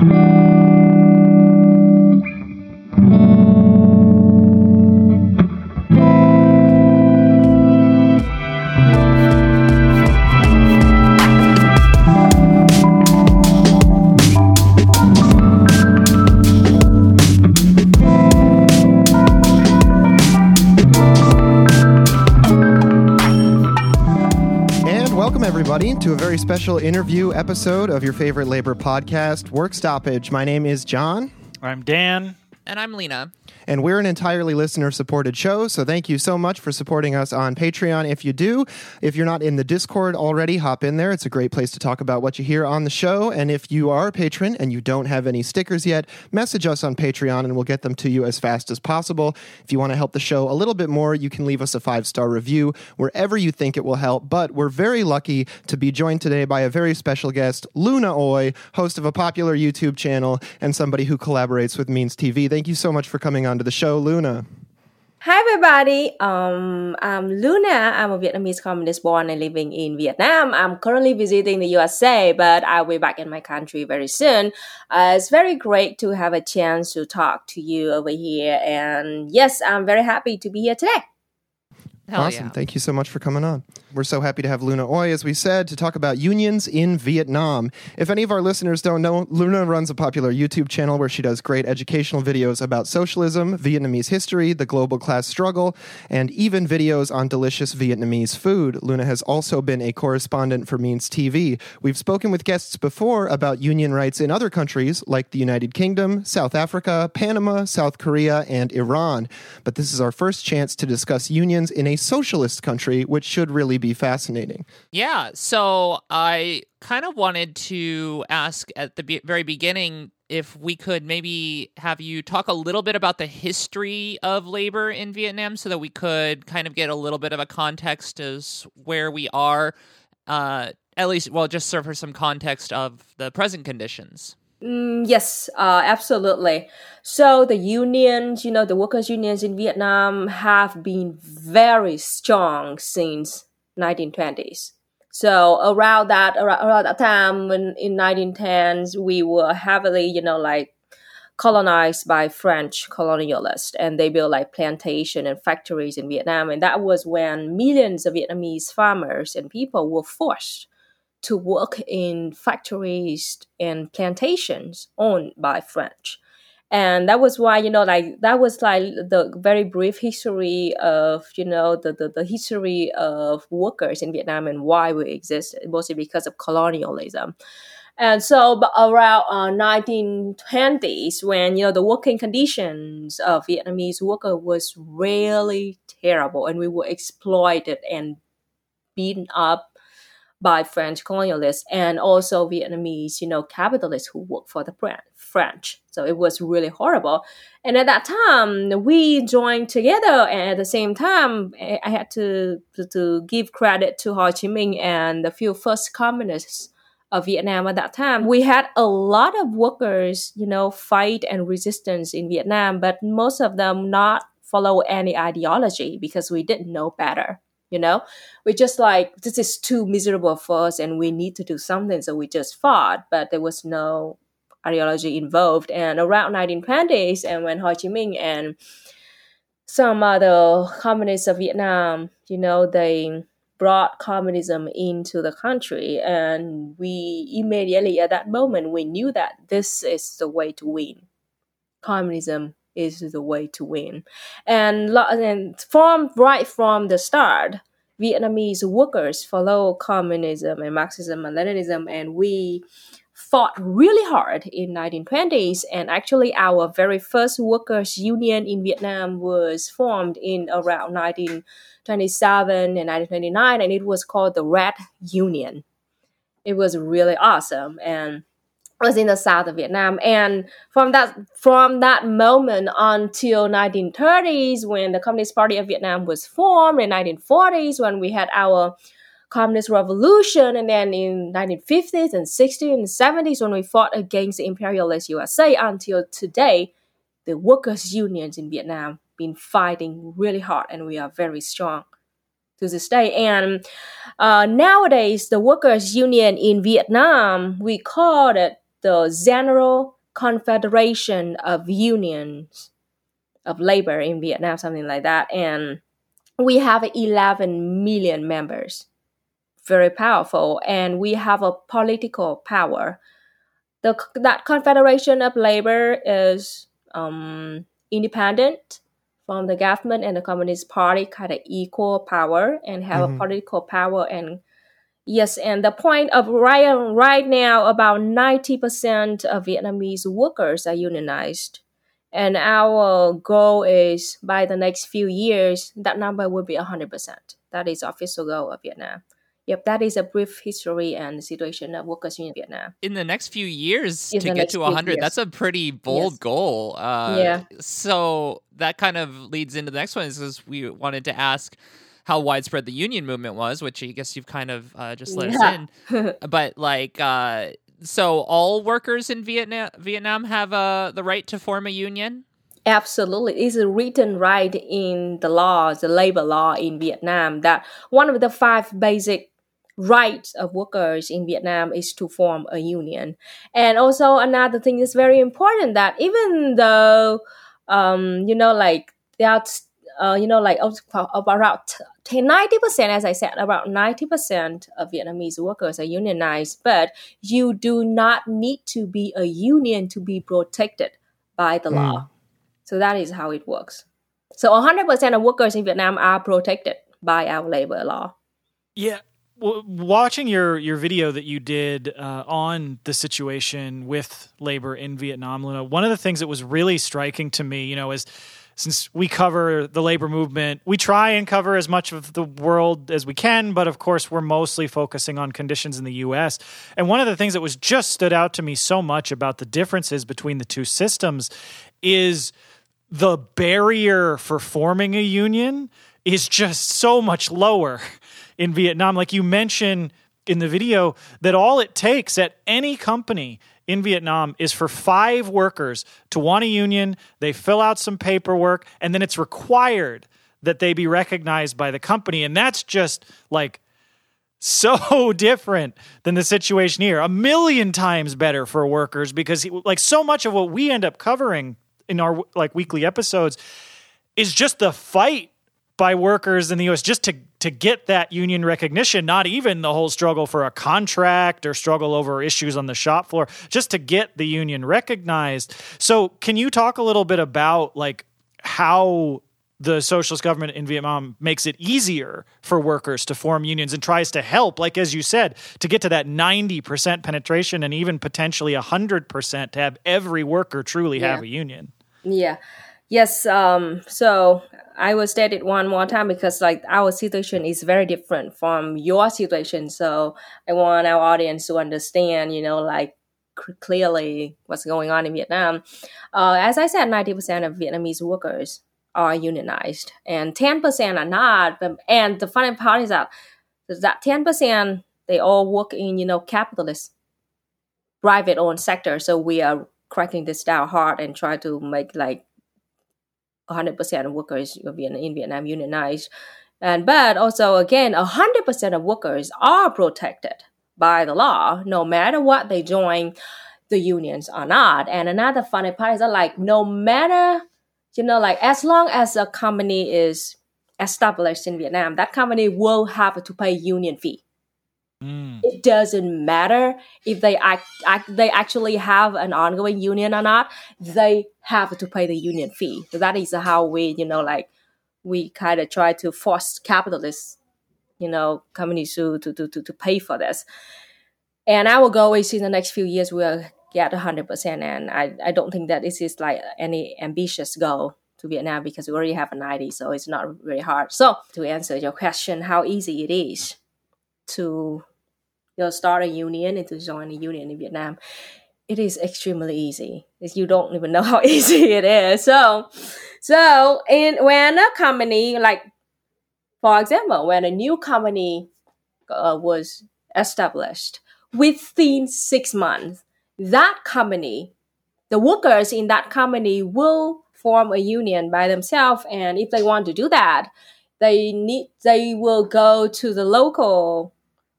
everybody, to a very special interview episode of your favorite labor podcast, Work Stoppage. My name is John. I'm Dan. And I'm Lena. And we're an entirely listener supported show. So thank you so much for supporting us on Patreon. If you do, if you're not in the Discord already, hop in there. It's a great place to talk about what you hear on the show. And if you are a patron and you don't have any stickers yet, message us on Patreon and we'll get them to you as fast as possible. If you want to help the show a little bit more, you can leave us a five star review wherever you think it will help. But we're very lucky to be joined today by a very special guest, Luna Oi, host of a popular YouTube channel and somebody who collaborates with Means TV. Thank you so much for coming on to the show, Luna. Hi everybody, um, I'm Luna. I'm a Vietnamese communist born and living in Vietnam. I'm currently visiting the USA, but I'll be back in my country very soon. Uh, it's very great to have a chance to talk to you over here, and yes, I'm very happy to be here today. Hell awesome. Yeah. Thank you so much for coming on. We're so happy to have Luna Oi, as we said, to talk about unions in Vietnam. If any of our listeners don't know, Luna runs a popular YouTube channel where she does great educational videos about socialism, Vietnamese history, the global class struggle, and even videos on delicious Vietnamese food. Luna has also been a correspondent for Means TV. We've spoken with guests before about union rights in other countries like the United Kingdom, South Africa, Panama, South Korea, and Iran. But this is our first chance to discuss unions in a socialist country, which should really be fascinating. Yeah. So I kind of wanted to ask at the be- very beginning if we could maybe have you talk a little bit about the history of labor in Vietnam so that we could kind of get a little bit of a context as where we are. Uh, at least, well, just serve for some context of the present conditions. Mm, yes, uh, absolutely. So the unions, you know, the workers' unions in Vietnam have been very strong since 1920s. So around that around, around that time when in 1910s we were heavily, you know, like colonized by French colonialists and they built like plantation and factories in Vietnam and that was when millions of Vietnamese farmers and people were forced to work in factories and plantations owned by French and that was why you know like that was like the very brief history of you know the, the, the history of workers in vietnam and why we exist mostly because of colonialism. And so around uh, 1920s when you know the working conditions of vietnamese worker was really terrible and we were exploited and beaten up by French colonialists and also Vietnamese, you know, capitalists who work for the French. So it was really horrible. And at that time, we joined together, and at the same time, eh, I had to to, to give credit to Ho Chi Minh and the few first communists of Vietnam at that time. We had a lot of workers, you know, fight and resistance in Vietnam, but most of them not follow any ideology because we didn't know better you know we just like this is too miserable for us and we need to do something so we just fought but there was no ideology involved. And around 1920s and when ho chi minh and some other communists of vietnam you know they brought communism into the country. And we immediately at that moment we knew that this is the way to win. Communism is the way to win. And, and from right from the start, Vietnamese workers follow communism and Marxism and Leninism, and we fought really hard in 1920s. And actually, our very first workers' union in Vietnam was formed in around 1927 and 1929, and it was called the Red Union. It was really awesome, and was in the south of Vietnam. And from that from that moment until 1930s, when the Communist Party of Vietnam was formed, in 1940s, when we had our communist revolution, and then in 1950s and 60s and 70s, when we fought against the imperialist USA, until today, the workers' unions in Vietnam been fighting really hard, and we are very strong to this day. And uh, nowadays, the workers' union in Vietnam, we call it the General Confederation of Unions of Labor in Vietnam, something like that. And we have 11 million members, very powerful, and we have a political power. The, that Confederation of Labor is um, independent from the government and the Communist Party, kind of equal power and have mm-hmm. a political power and Yes, and the point of right right now, about ninety percent of Vietnamese workers are unionized, and our goal is by the next few years that number will be hundred percent. That is official goal of Vietnam. Yep, that is a brief history and situation of workers in Vietnam. In the next few years in to get to 100, that's a pretty bold yes. goal. Uh, yeah. So that kind of leads into the next one is because we wanted to ask how widespread the union movement was, which I guess you've kind of uh, just let yeah. us in. but like, uh, so all workers in Vietnam Vietnam have uh, the right to form a union. Absolutely, it's a written right in the law, the labor law in Vietnam, that one of the five basic rights of workers in Vietnam is to form a union. And also another thing is very important that even though um, you know like there are uh, you know, like about 90%, as I said, about 90% of Vietnamese workers are unionized, but you do not need to be a union to be protected by the mm. law. So that is how it works. So 100% of workers in Vietnam are protected by our labor law. Yeah. Watching your your video that you did uh, on the situation with labor in Vietnam, Luna, one of the things that was really striking to me, you know, is since we cover the labor movement, we try and cover as much of the world as we can, but of course, we're mostly focusing on conditions in the US. And one of the things that was just stood out to me so much about the differences between the two systems is the barrier for forming a union is just so much lower in Vietnam. Like you mentioned in the video, that all it takes at any company in Vietnam is for five workers to want a union. They fill out some paperwork, and then it's required that they be recognized by the company. And that's just like so different than the situation here. A million times better for workers because, like, so much of what we end up covering in our like weekly episodes is just the fight by workers in the US just to to get that union recognition, not even the whole struggle for a contract or struggle over issues on the shop floor, just to get the union recognized. So, can you talk a little bit about like how the socialist government in Vietnam makes it easier for workers to form unions and tries to help, like as you said, to get to that 90% penetration and even potentially 100% to have every worker truly yeah. have a union. Yeah. Yes. Um, so I will state it one more time because like our situation is very different from your situation. So I want our audience to understand, you know, like clearly what's going on in Vietnam. Uh, as I said, 90% of Vietnamese workers are unionized and 10% are not. And the funny part is that that 10%, they all work in, you know, capitalist, private owned sector. So we are cracking this down hard and try to make like 100% of workers in Vietnam unionized. And but also again, 100% of workers are protected by the law, no matter what they join the unions or not. And another funny part is that like no matter, you know, like as long as a company is established in Vietnam, that company will have to pay union fee. Mm. It doesn't matter if they act, act, they actually have an ongoing union or not. They have to pay the union fee. So that is how we, you know, like we kind of try to force capitalists, you know, companies to, to, to, to, pay for this. And our goal is in the next few years we'll get 100%. And I, I don't think that this is like any ambitious goal to Vietnam because we already have a 90, so it's not very hard. So to answer your question, how easy it is to you know, start a union and to join a union in Vietnam, it is extremely easy. You don't even know how easy it is. So, so in when a company like, for example, when a new company uh, was established, within six months, that company, the workers in that company will form a union by themselves, and if they want to do that, they need they will go to the local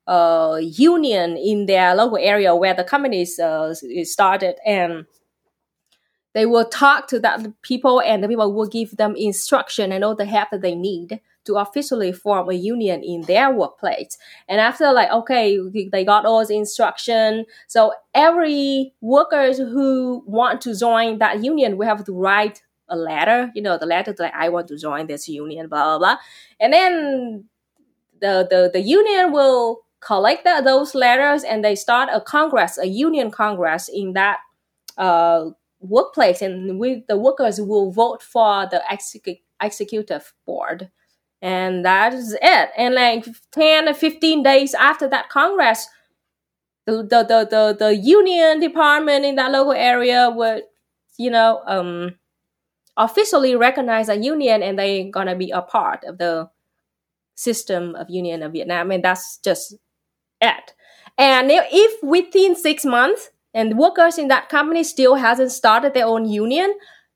uh, union in their local area where the company is, uh, started and they will talk to that people and the people will give them instruction and all the help that they need to officially form a union in their workplace. And after like, okay, they got all the instruction. So every workers who want to join that union will have to write a letter, you know, the letter like I want to join this union, blah blah blah. And then the the, the union will collect the, those letters and they start a congress, a union congress in that uh, workplace, and we the workers will vote for the exec- executive board, and that is it. And like ten or fifteen days after that congress, the the the the, the union department in that local area would, you know, um, officially recognize a union, and they're gonna be a part of the system of union of Vietnam, and that's just it. And if within six months and workers in that company still hasn't started their own union,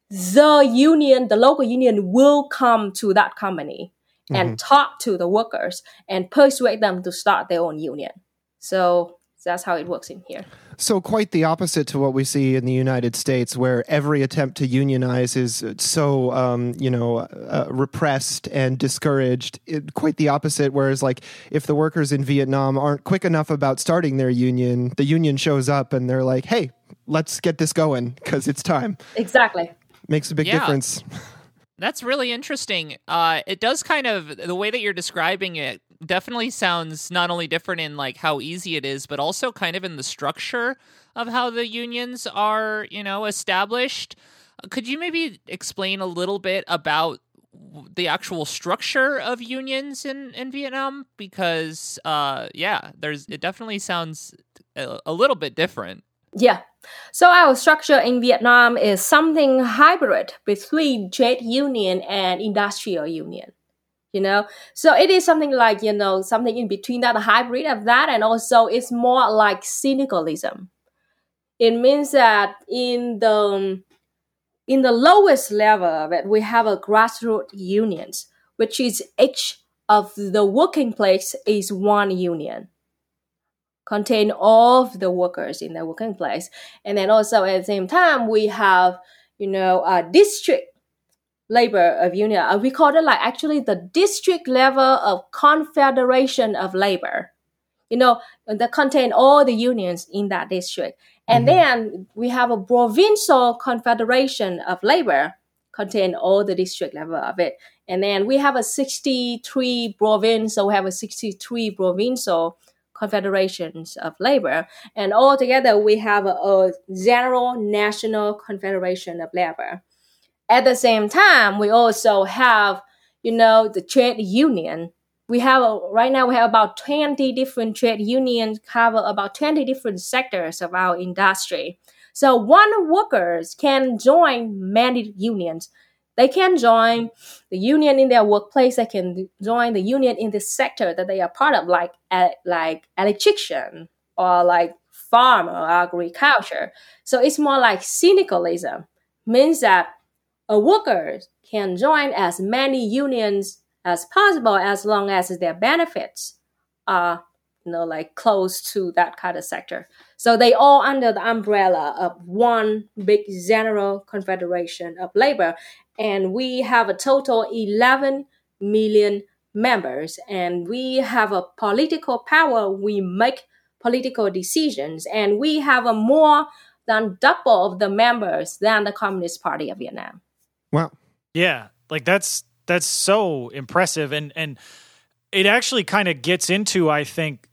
the union, the local union will come to that company mm-hmm. and talk to the workers and persuade them to start their own union. So that's how it works in here. So, quite the opposite to what we see in the United States, where every attempt to unionize is so, um, you know, uh, repressed and discouraged. It, quite the opposite. Whereas, like, if the workers in Vietnam aren't quick enough about starting their union, the union shows up and they're like, hey, let's get this going because it's time. Exactly. Makes a big yeah. difference. That's really interesting. Uh, it does kind of the way that you're describing it definitely sounds not only different in like how easy it is, but also kind of in the structure of how the unions are, you know, established. Could you maybe explain a little bit about the actual structure of unions in, in Vietnam? Because, uh, yeah, there's it definitely sounds a, a little bit different. Yeah. So our structure in Vietnam is something hybrid between trade union and industrial union you know? So it is something like you know something in between that a hybrid of that and also it's more like syndicalism. It means that in the um, in the lowest level it we have a grassroots unions which is each of the working place is one union contain all of the workers in the working place and then also at the same time we have you know a district labor of union. Uh, we call it like actually the district level of confederation of labor. You know, that contain all the unions in that district. And mm-hmm. then we have a provincial confederation of labor, contain all the district level of it. And then we have a 63 province, so we have a 63 provincial confederations of labor. And all together we have a, a general national confederation of labor. At the same time, we also have, you know, the trade union. We have right now we have about 20 different trade unions cover about 20 different sectors of our industry. So one workers can join many unions. They can join the union in their workplace. They can join the union in the sector that they are part of, like like electrician or like farm or agriculture. So it's more like syndicalism. Means that a worker can join as many unions as possible as long as their benefits are you know like close to that kind of sector so they all under the umbrella of one big general confederation of labor and we have a total 11 million members. And we have a political power. We make political decisions. And we have a more than double of the members than the communist party of vietnam. Wow. Yeah, like that's that's so impressive, and and it actually kind of gets into I think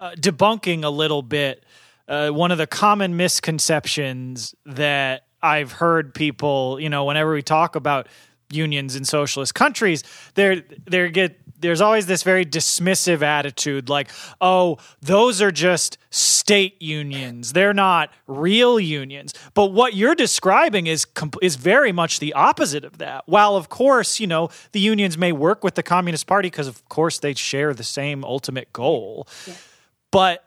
uh, debunking a little bit uh, one of the common misconceptions that I've heard people, you know, whenever we talk about unions in socialist countries, there there get there's always this very dismissive attitude like, "Oh, those are just state unions. They're not real unions." But what you're describing is is very much the opposite of that. While of course, you know, the unions may work with the Communist Party because of course they share the same ultimate goal. Yeah. But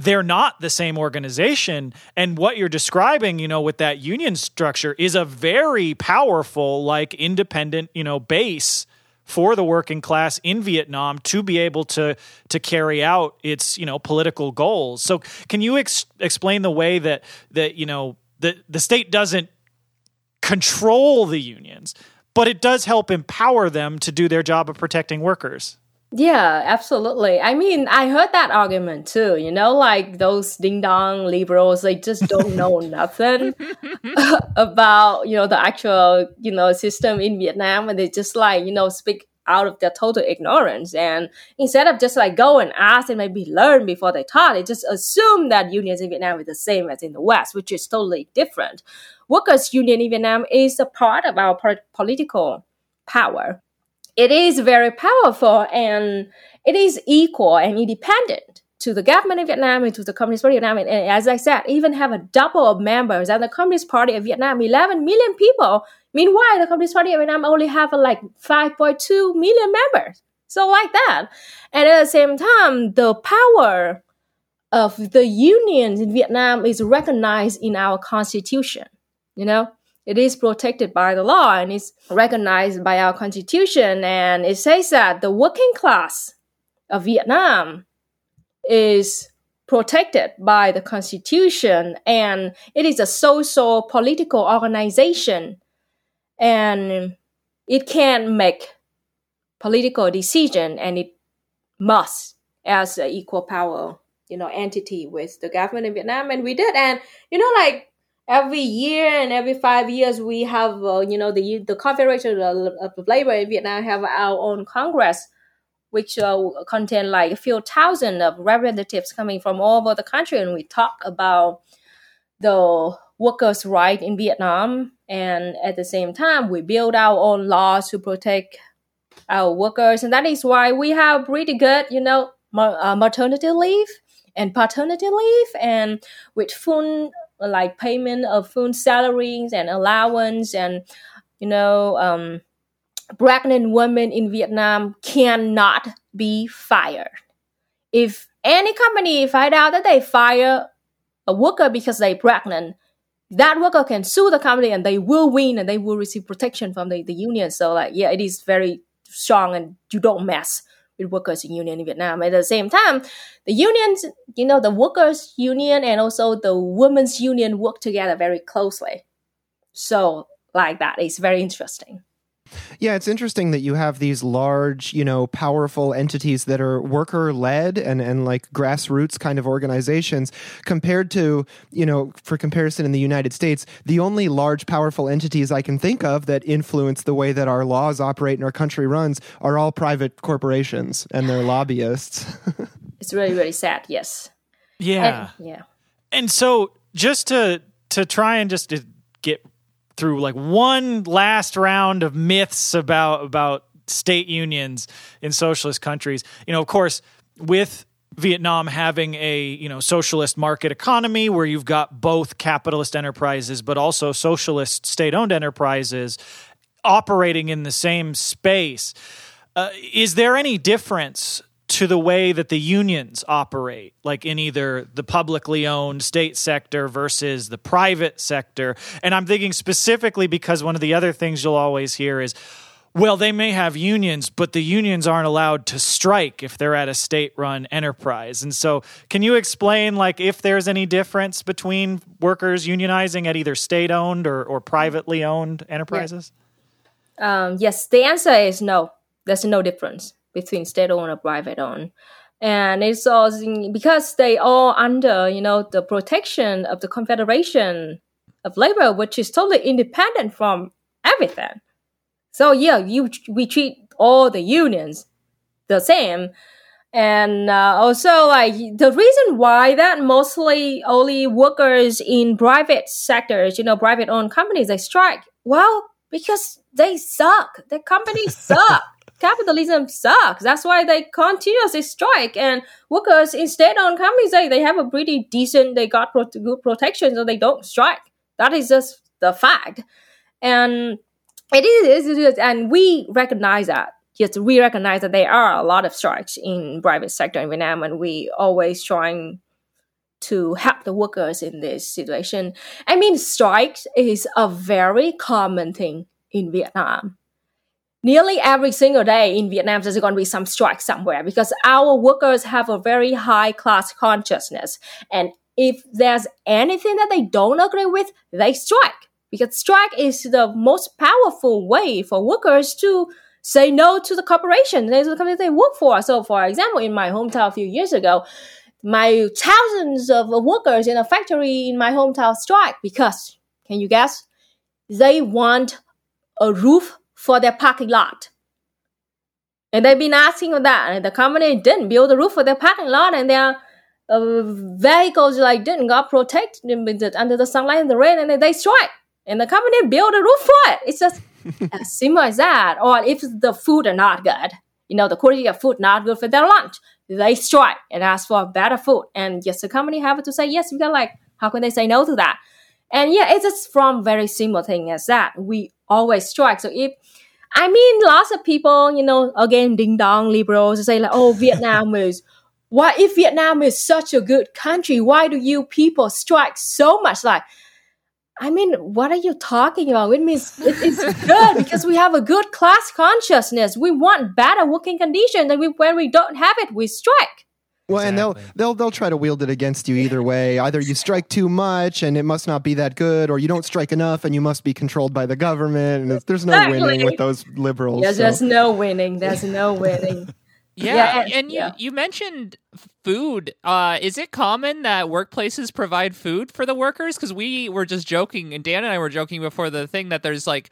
they're not the same organization and what you're describing you know with that union structure is a very powerful like independent you know base for the working class in Vietnam to be able to to carry out its you know political goals. So can you ex- explain the way that that you know the the state doesn't control the unions, but it does help empower them to do their job of protecting workers? Yeah, absolutely. I mean, I heard that argument too. You know, like those ding dong liberals, they just don't know nothing about you know the actual you know system in Vietnam, and they just like you know speak out of their total ignorance. And instead of just like go and ask and maybe learn before they talk, they just assume that unions in Vietnam is the same as in the West, which is totally different. Workers' union in Vietnam is a part of our political power it is very powerful and it is equal and independent to the government of Vietnam and to the Communist Party of Vietnam. And, as I said, even have a double of members and the Communist Party of Vietnam, 11 million people. Meanwhile, the Communist Party of Vietnam only have like 5.2 million members. So like that. And at the same time, the power of the unions in Vietnam is recognized in our constitution, you know? It is protected by the law and is recognized by our constitution. And it says that the working class of Vietnam is protected by the constitution and it is a social political organization. And it can make political decision and it must as an equal power you know entity with the government in vietnam. And we did. And you know like every year and every five years we have uh, you know the the confederation of, labor in vietnam have our own congress which uh, contain like a few thousand of representatives coming from all over the country. And we talk about the workers right in vietnam. And at the same time we build our own laws to protect our workers. And that is why we have pretty good you know uh, maternity leave and paternity leave. And with full like payment of full salaries and allowance and you know um, pregnant women in Vietnam cannot be fired. If any company find out that they fire a worker because they're pregnant, that worker can sue the company and they will win and they will receive protection from the, the union. So like yeah, it is very strong and you don't mess with workers union in Vietnam. At the same time, the unions, you know, the workers union and also the women's union work together very closely. So like that, it's very interesting. Yeah, it's interesting that you have these large, you know, powerful entities that are worker led and, and like grassroots kind of organizations compared to, you know, for comparison in the United States, the only large, powerful entities I can think of that influence the way that our laws operate and our country runs are all private corporations and their lobbyists. it's really, really sad. Yes. Yeah. And, yeah. And so just to to try and just to get through like one last round of myths about about state unions in socialist countries. You know, of course, with Vietnam having a you know socialist market economy where you've got both capitalist enterprises but also socialist state-owned enterprises operating in the same space. Uh, is there any difference to the way that the unions operate, like in either the publicly owned state sector versus the private sector. And I'm thinking specifically because one of the other things you'll always hear is, well, they may have unions, but the unions aren't allowed to strike if they're at a state run enterprise. And so, can you explain, like, if there's any difference between workers unionizing at either state owned or, or privately owned enterprises? Yeah. Um, yes, the answer is no. There's no difference between state owned and private owned. And it's also because they all under, you know, the protection of the Confederation of Labor, which is totally independent from everything. So yeah, you we treat all the unions the same. And uh, also, like the reason why that mostly only workers in private sectors, you know, private owned companies, they strike. Well, because they suck. The companies suck capitalism sucks. That's why they continuously strike. And workers in state-owned companies, they, they have a pretty decent, they got pro- good protection, so they don't strike. That is just the fact. And it is, it is, and we recognize that. Yes, we recognize that there are a lot of strikes in private sector in Vietnam, and we always trying to help the workers in this situation. I mean, strikes is a very common thing in Vietnam nearly every single day in Vietnam there's going to be some strike somewhere because our workers have a very high class consciousness. And if there's anything that they don't agree with, they strike because strike is the most powerful way for workers to say no to the corporation, to the company they work for. So, for example, in my hometown a few years ago, my thousands of workers in a factory in my hometown strike because, can you guess? They want a roof for their parking lot. And they've been asking for that, and the company didn't build a roof for their parking lot, and their uh, vehicles like didn't got protected under the sunlight and the rain, and they strike. And the company build a roof for it. It's just as simple as that. Or if the food are not good, you know, the quality of food not good for their lunch, they strike and ask for better food. And yes, the company have to say yes because like, how can they say no to that? And yeah, it's just from very simple thing as that. We always strike. So if I mean, lots of people, you know, again, ding dong liberals say like, oh, Vietnam is why if Vietnam is such a good country, why do you people strike so much? Like, I mean, what are you talking about? It means it, it's good because we have a good class consciousness. We want better working conditions, and we, when we don't have it, we strike. Well, exactly. and they'll they'll they'll try to wield it against you either way. Either you strike too much and it must not be that good, or you don't strike enough and you must be controlled by the government. And there's no exactly. winning with those liberals. Yeah, so. there's no winning. There's no winning. Yeah, yeah and, and you, yeah. you mentioned food. Uh, is it common that workplaces provide food for the workers? Because we were just joking, and Dan and I were joking before the thing that there's like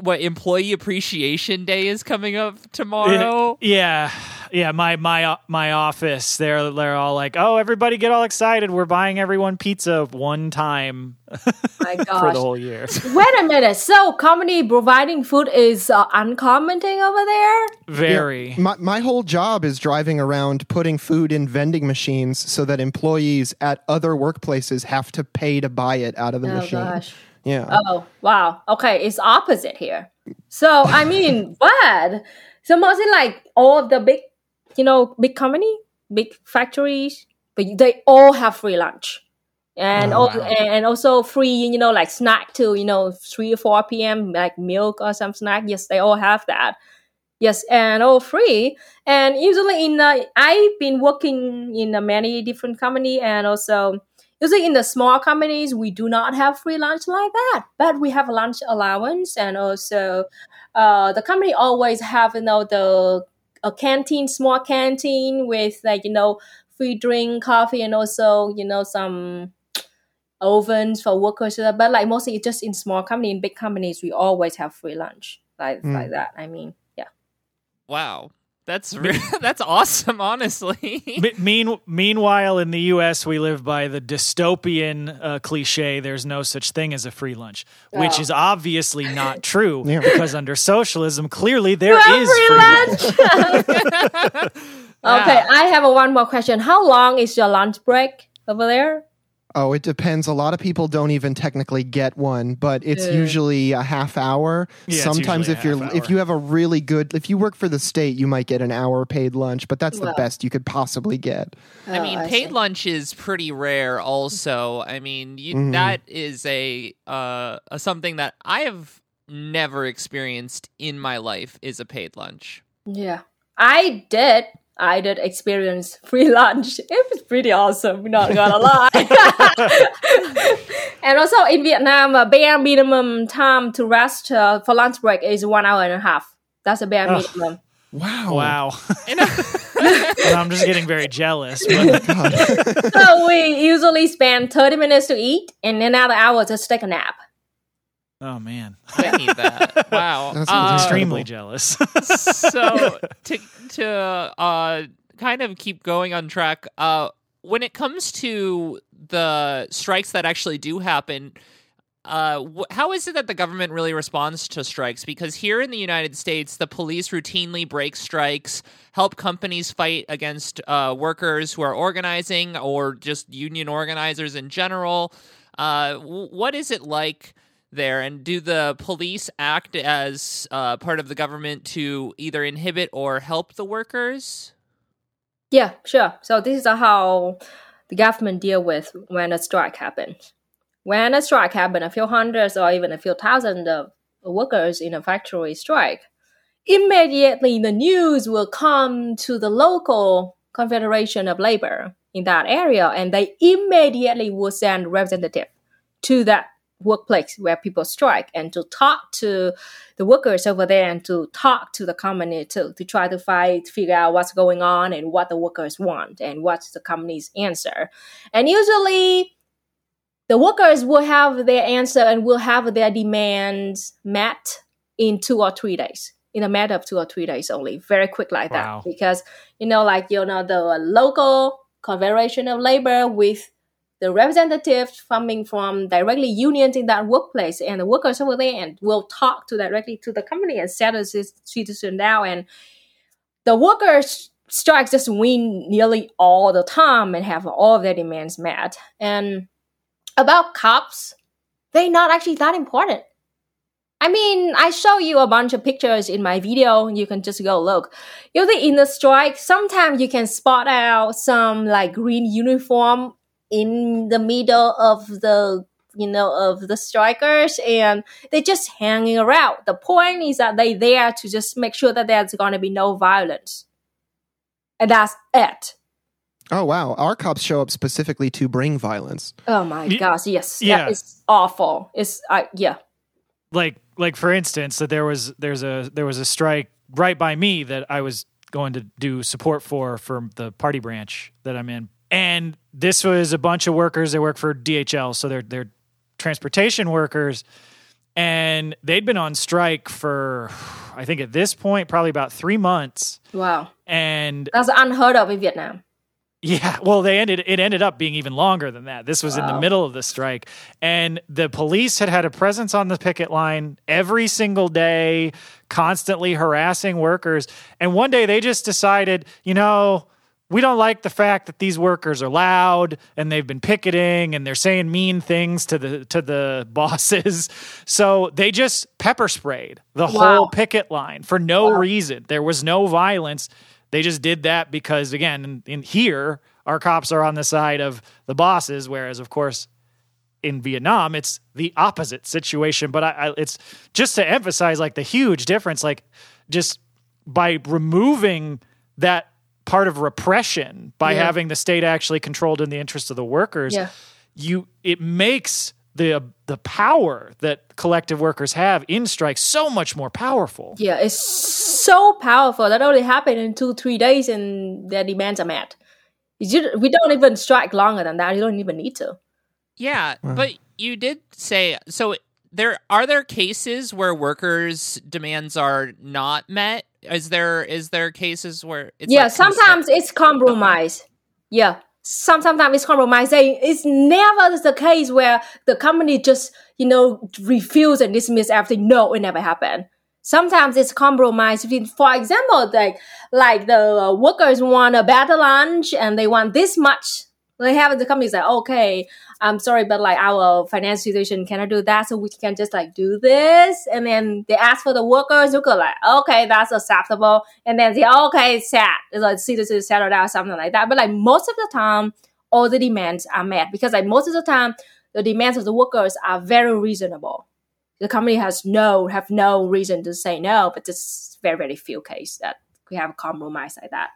what employee appreciation day is coming up tomorrow. Yeah, yeah. My my my office. They're they're all like, oh, everybody get all excited. We're buying everyone pizza one time. My gosh. for the whole year. Wait a minute. So, company providing food is uh, uncommon thing over there. Very. Yeah, my my whole job is driving around putting food in vending machines so that employees at other workplaces have to pay to buy it out of the oh, machine. Gosh. Yeah. Oh, wow. Okay, it's opposite here. So, I mean, what? So mostly like all of the big, you know, big company, big factories, but they all have free lunch. And, oh, wow. and also free, you know, like snack too, you know, 3 or 4 p.m., like milk or some snack. Yes, they all have that. Yes, and all free. And usually in, uh, I've been working in uh, many different company and also usually in the small companies we do not have free lunch like that but we have a lunch allowance and also uh, the company always have you know the a canteen small canteen with like you know free drink coffee and also you know some ovens for workers but like mostly it's just in small company in big companies we always have free lunch like mm. like that i mean yeah wow that's that's awesome, honestly. mean, meanwhile, in the U.S., we live by the dystopian uh, cliche: "There's no such thing as a free lunch," oh. which is obviously not true yeah. because under socialism, clearly there is free, free lunch. okay, I have a one more question. How long is your lunch break over there? Oh, it depends. A lot of people don't even technically get one, but it's yeah. usually a half hour. Yeah, Sometimes if you're if you have a really good if you work for the state, you might get an hour paid lunch, but that's well, the best you could possibly get. I mean, oh, I paid see. lunch is pretty rare also. I mean, you, mm-hmm. that is a uh a, something that I have never experienced in my life is a paid lunch. Yeah. I did I did experience free lunch. It was pretty awesome, not gonna lie. and also in Vietnam, a bare minimum time to rest uh, for lunch break is one hour and a half. That's a bare minimum. Wow. Wow. I'm just getting very jealous. But... so we usually spend 30 minutes to eat and another hour to take a nap. Oh man, I need that. Wow, uh, extremely jealous. so to to uh, kind of keep going on track, uh, when it comes to the strikes that actually do happen, uh, wh- how is it that the government really responds to strikes? Because here in the United States, the police routinely break strikes, help companies fight against uh, workers who are organizing or just union organizers in general. Uh, w- what is it like? There and do the police act as uh, part of the government to either inhibit or help the workers? Yeah sure. So this is how the government deal with when a strike happens. When a strike happens a few hundreds or even a few thousand of workers in a factory strike. Immediately the news will come to the local confederation of labor in that area and they immediately will send representative to that workplace where people strike and to talk to the workers over there and to talk to the company to, to try to fight figure out what's going on and what the workers want and what's the company's answer and usually the workers will have their answer and will have their demands met in two or three days in a matter of two or three days only very quick like wow. that because you know like you know the local confederation of labor with the representatives coming from directly unions in that workplace and the workers over there and will talk to directly to the company and settle this situation down and the workers strikes just win nearly all the time and have all of their demands met and about cops they're not actually that important I mean, I show you a bunch of pictures in my video. You can just go look. Usually in the strike, sometimes you can spot out some like green uniform in the middle of the you know of the strikers and they're just hanging around. The point is that they're there to just make sure that there's going to be no violence. And that's it. Oh wow. Our cops show up specifically to bring violence. Oh my gosh yes. Yeah. it's awful. It's uh, yeah. Like like for instance that there was there's a there was a strike right by me that i was going to do support for for the party branch that i'm in. And this was a bunch of workers that work for DHL, so they're they're transportation workers, and they'd been on strike for I think at this point probably about three months. Wow, and that's unheard of in Vietnam. Yeah, well, they ended. It ended up being even longer than that. This was wow. in the middle of the strike, and the police had had a presence on the picket line every single day, constantly harassing workers. And one day, they just decided, you know, we don't like the fact that these workers are loud and they've been picketing and they're saying mean things to the to the bosses. So they just pepper sprayed the wow. whole picket line for no wow. reason. There was no violence. They just did that because again, in, in here our cops are on the side of the bosses, whereas of course in Vietnam, it's the opposite situation. But I, I, it's just to emphasize like the huge difference, like just by removing that part of repression by yeah. having the state actually controlled in the interest of the workers. Yeah. You it makes the the power that collective workers have in strikes so much more powerful. Yeah, it's so powerful that only happened in two three days and their demands are met. We don't even strike longer than that. You don't even need to. Yeah, wow. but you did say so. There are there cases where workers' demands are not met is there is there cases where it's yeah like sometimes it's compromise. Yeah some, sometimes it's compromise. It's never the case where the company just you know refuse and dismiss everything. No it never happened. Sometimes it's compromise. For example like like the uh, workers want a better lunch and they want this much they have the company say okay I'm sorry, but like our finance situation cannot do that. So we can just like do this. And then they ask for the workers, you could like, okay, that's acceptable. And then they, okay, it's set. It's like citizens settle down, something like that. But like most of the time, all the demands are met because like most of the time, the demands of the workers are very reasonable. The company has no, have no reason to say no, but just very, very few cases that we have a compromise like that.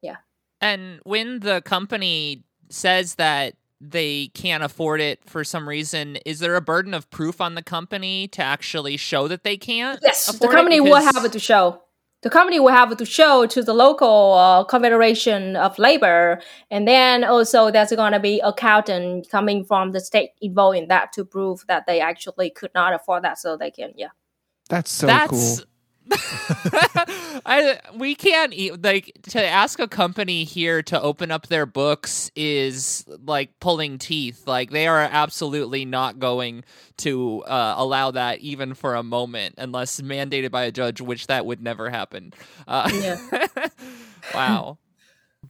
Yeah. And when the company says that they can't afford it for some reason, is there a burden of proof on the company to actually show that they can't? Yes, the company will have to show. The company will have to show to the local uh, confederation of labor, and then also there's going to be accountant coming from the state involved in that to prove that they actually could not afford that, so they can yeah. That's so That's, cool. I we can't eat, like to ask a company here to open up their books is like pulling teeth. Like they are absolutely not going to uh, allow that even for a moment unless mandated by a judge, which that would never happen. Uh, yeah. wow.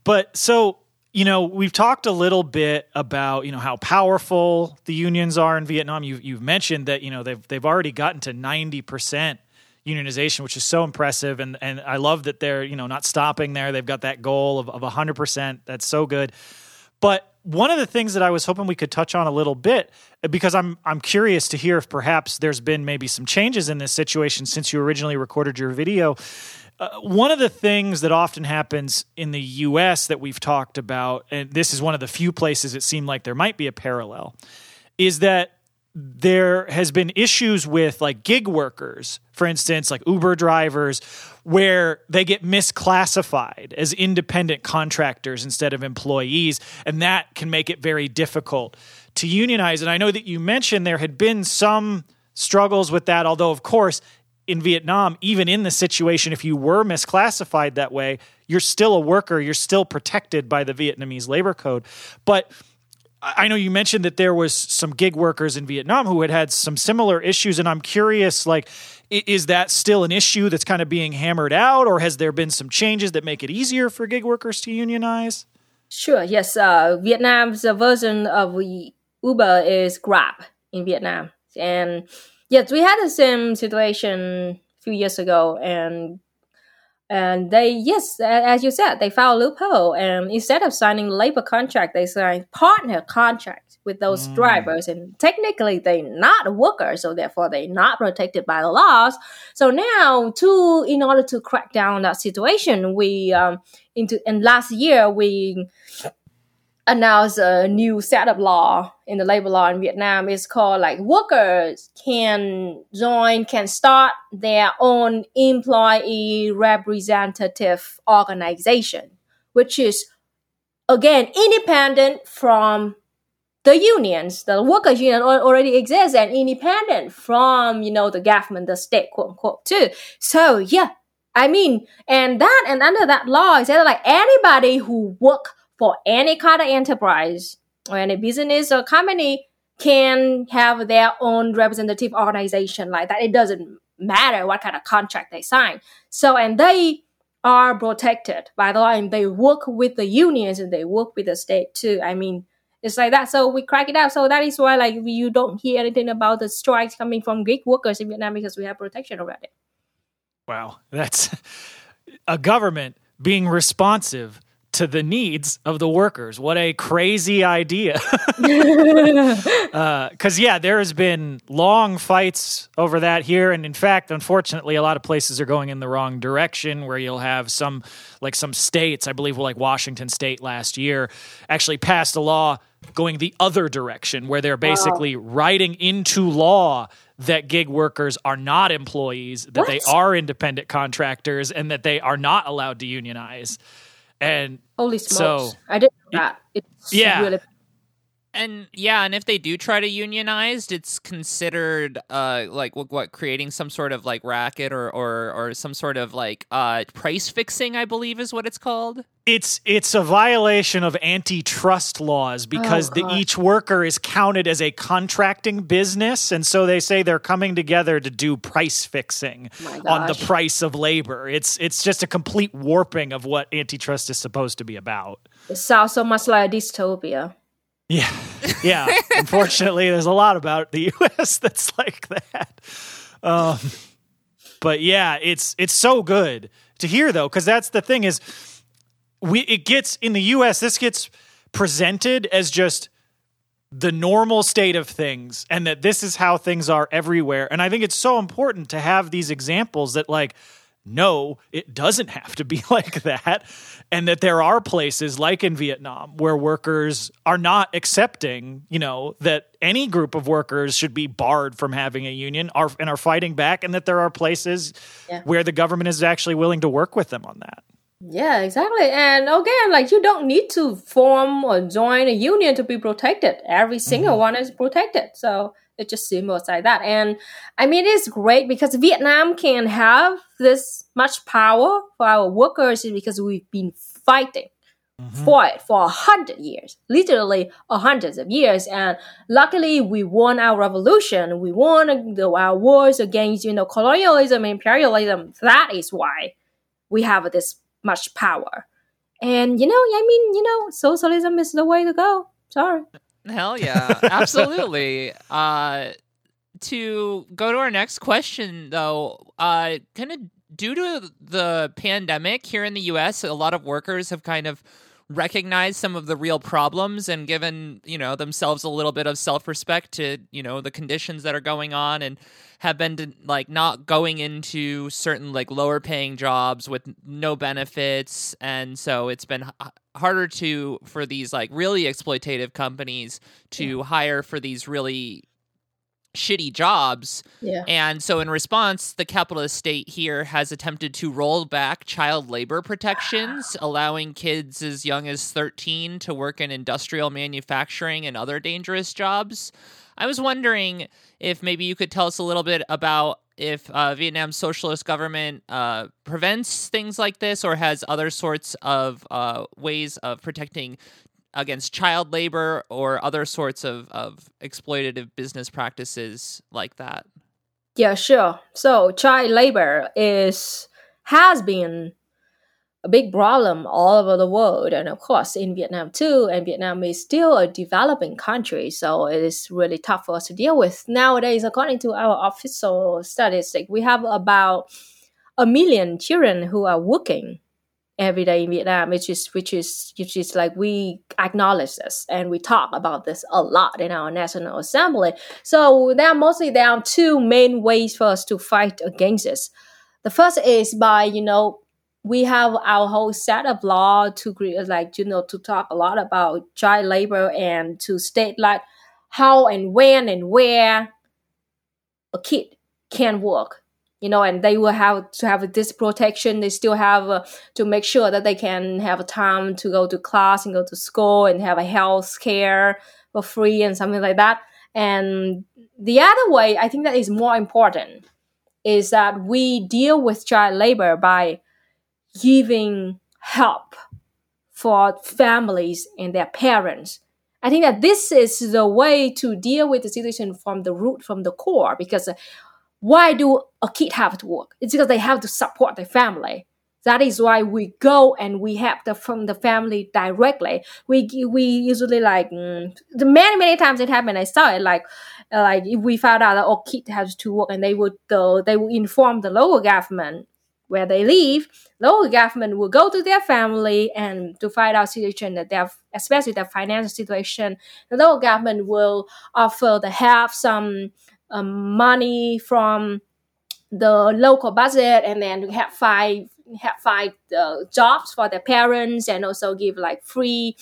But so you know, we've talked a little bit about you know how powerful the unions are in Vietnam. You've you've mentioned that you know they've they've already gotten to ninety percent unionization, which is so impressive. And and I love that they're you know not stopping there. They've got that goal of of hundred percent. That's so good. But one of the things that I was hoping we could touch on a little bit, because I'm I'm curious to hear if perhaps there's been maybe some changes in this situation since you originally recorded your video. Uh, one of the things that often happens in the U.S. that we've talked about, and this is one of the few places it seemed like there might be a parallel, is that there has been issues with like gig workers, for instance, like Uber drivers, where they get misclassified as independent contractors instead of employees. And that can make it very difficult to unionize. And I know that you mentioned there had been some struggles with that, although, of course, in Vietnam, even in the situation, if you were misclassified that way, you're still a worker, you're still protected by the Vietnamese labor code. But I know you mentioned that there was some gig workers in Vietnam who had had some similar issues, and I'm curious, like, is that still an issue that's kind of being hammered out, or has there been some changes that make it easier for gig workers to unionize? Sure. Yes. Uh, Vietnam's version of Uber is Grab in Vietnam, and yes, we had the same situation a few years ago, and and they, yes, as you said, they found a loophole. And instead of signing labor contract, they signed partner contract with those mm. drivers. And technically, they're not workers, so therefore they're not protected by the laws. So now, to in order to crack down that situation, we um, into and last year we announced a new set of law in the labor law in Vietnam. It's called like workers can join, can start their own employee representative organization, which is again independent from the unions. The workers union already exists and independent from you know the government, the state, quote unquote, too. So yeah, I mean, and that and under that law, it's like anybody who work for any kind of enterprise or any business or company can have their own representative organization like that. It doesn't matter what kind of contract they sign. So, and they are protected by the law and they work with the unions and they work with the state too. I mean, it's like that. So we crack it out. So that is why like you don't hear anything about the strikes coming from Greek workers in Vietnam because we have protection already. Wow. That's a government being responsive to the needs of the workers. What a crazy idea. Because, uh, yeah, there has been long fights over that here. And in fact, unfortunately, a lot of places are going in the wrong direction where you'll have some, like some states, I believe, like Washington State last year, actually passed a law going the other direction where they're basically wow. writing into law that gig workers are not employees, that what? they are independent contractors, and that they are not allowed to unionize. And holy smokes, so, I didn't know that. It's yeah. Really- and yeah, and if they do try to unionize, it's considered uh like what, what creating some sort of like racket or or or some sort of like uh price fixing, I believe is what it's called. It's it's a violation of antitrust laws because oh, the, each worker is counted as a contracting business, and so they say they're coming together to do price fixing oh on the price of labor. It's it's just a complete warping of what antitrust is supposed to be about. It sounds so much like a dystopia. Yeah, yeah. Unfortunately, there's a lot about the U.S. that's like that. Um, but yeah, it's it's so good to hear though, because that's the thing is we it gets in the US this gets presented as just the normal state of things and that this is how things are everywhere and i think it's so important to have these examples that like no it doesn't have to be like that and that there are places like in Vietnam where workers are not accepting, you know, that any group of workers should be barred from having a union are, and are fighting back and that there are places yeah. where the government is actually willing to work with them on that. Yeah, exactly. And again, like you don't need to form or join a union to be protected. Every single mm-hmm. one is protected. So it just seems like that. And I mean, it's great because Vietnam can have this much power for our workers because we've been fighting mm-hmm. for it for a hundred years, literally a hundreds of years. And luckily, we won our revolution. We won the, our wars against, you know, colonialism, imperialism. That is why we have this much power. And you know, I mean, you know, socialism is the way to go. Sorry. Hell yeah, absolutely. uh, to go to our next question, though, uh, kind of due to the pandemic here in the U.S., a lot of workers have kind of recognized some of the real problems and given you know themselves a little bit of self-respect to you know the conditions that are going on and have been to, like not going into certain like lower paying jobs with no benefits and so it's been harder to for these like really exploitative companies to yeah. hire for these really shitty jobs. Yeah. And so in response, the capitalist state here has attempted to roll back child labor protections, allowing kids as young as 13 to work in industrial manufacturing and other dangerous jobs. I was wondering if maybe you could tell us a little bit about if uh, Vietnam's socialist government uh, prevents things like this or has other sorts of uh, ways of protecting against child labor or other sorts of, of exploitative business practices like that? Yeah, sure. So child labor is has been a big problem all over the world, and of course in Vietnam too. And Vietnam is still a developing country, so it is really tough for us to deal with nowadays. According to our official statistic we have about a million children who are working every day in Vietnam, which is which is which is like we acknowledge this and we talk about this a lot in our National Assembly. So there are mostly there are two main ways for us to fight against this. The first is by you know we have our whole set of law to like you know to talk a lot about child labor and to state like how and when and where a kid can work you know, and they will have to have this protection. They still have uh, to make sure that they can have time to go to class and go to school and have a health care for free and something like that. And the other way, I think that is more important, is that we deal with child labor by giving help for families and their parents. I think that this is the way to deal with the situation from the root, from the core, because why do a kid have to work? It's because they have to support their family. That is why we go and we help the, from the family directly. We we usually like mm, the many many times it happened. I saw it like uh, like if we found out that oh kid has to work and they would uh, they would inform the local government where they live. Local government will go to their family and to find out situation that they have, especially their financial situation. The local government will offer the help some um, money from the local budget and then have five have five uh, jobs for their parents and also give like free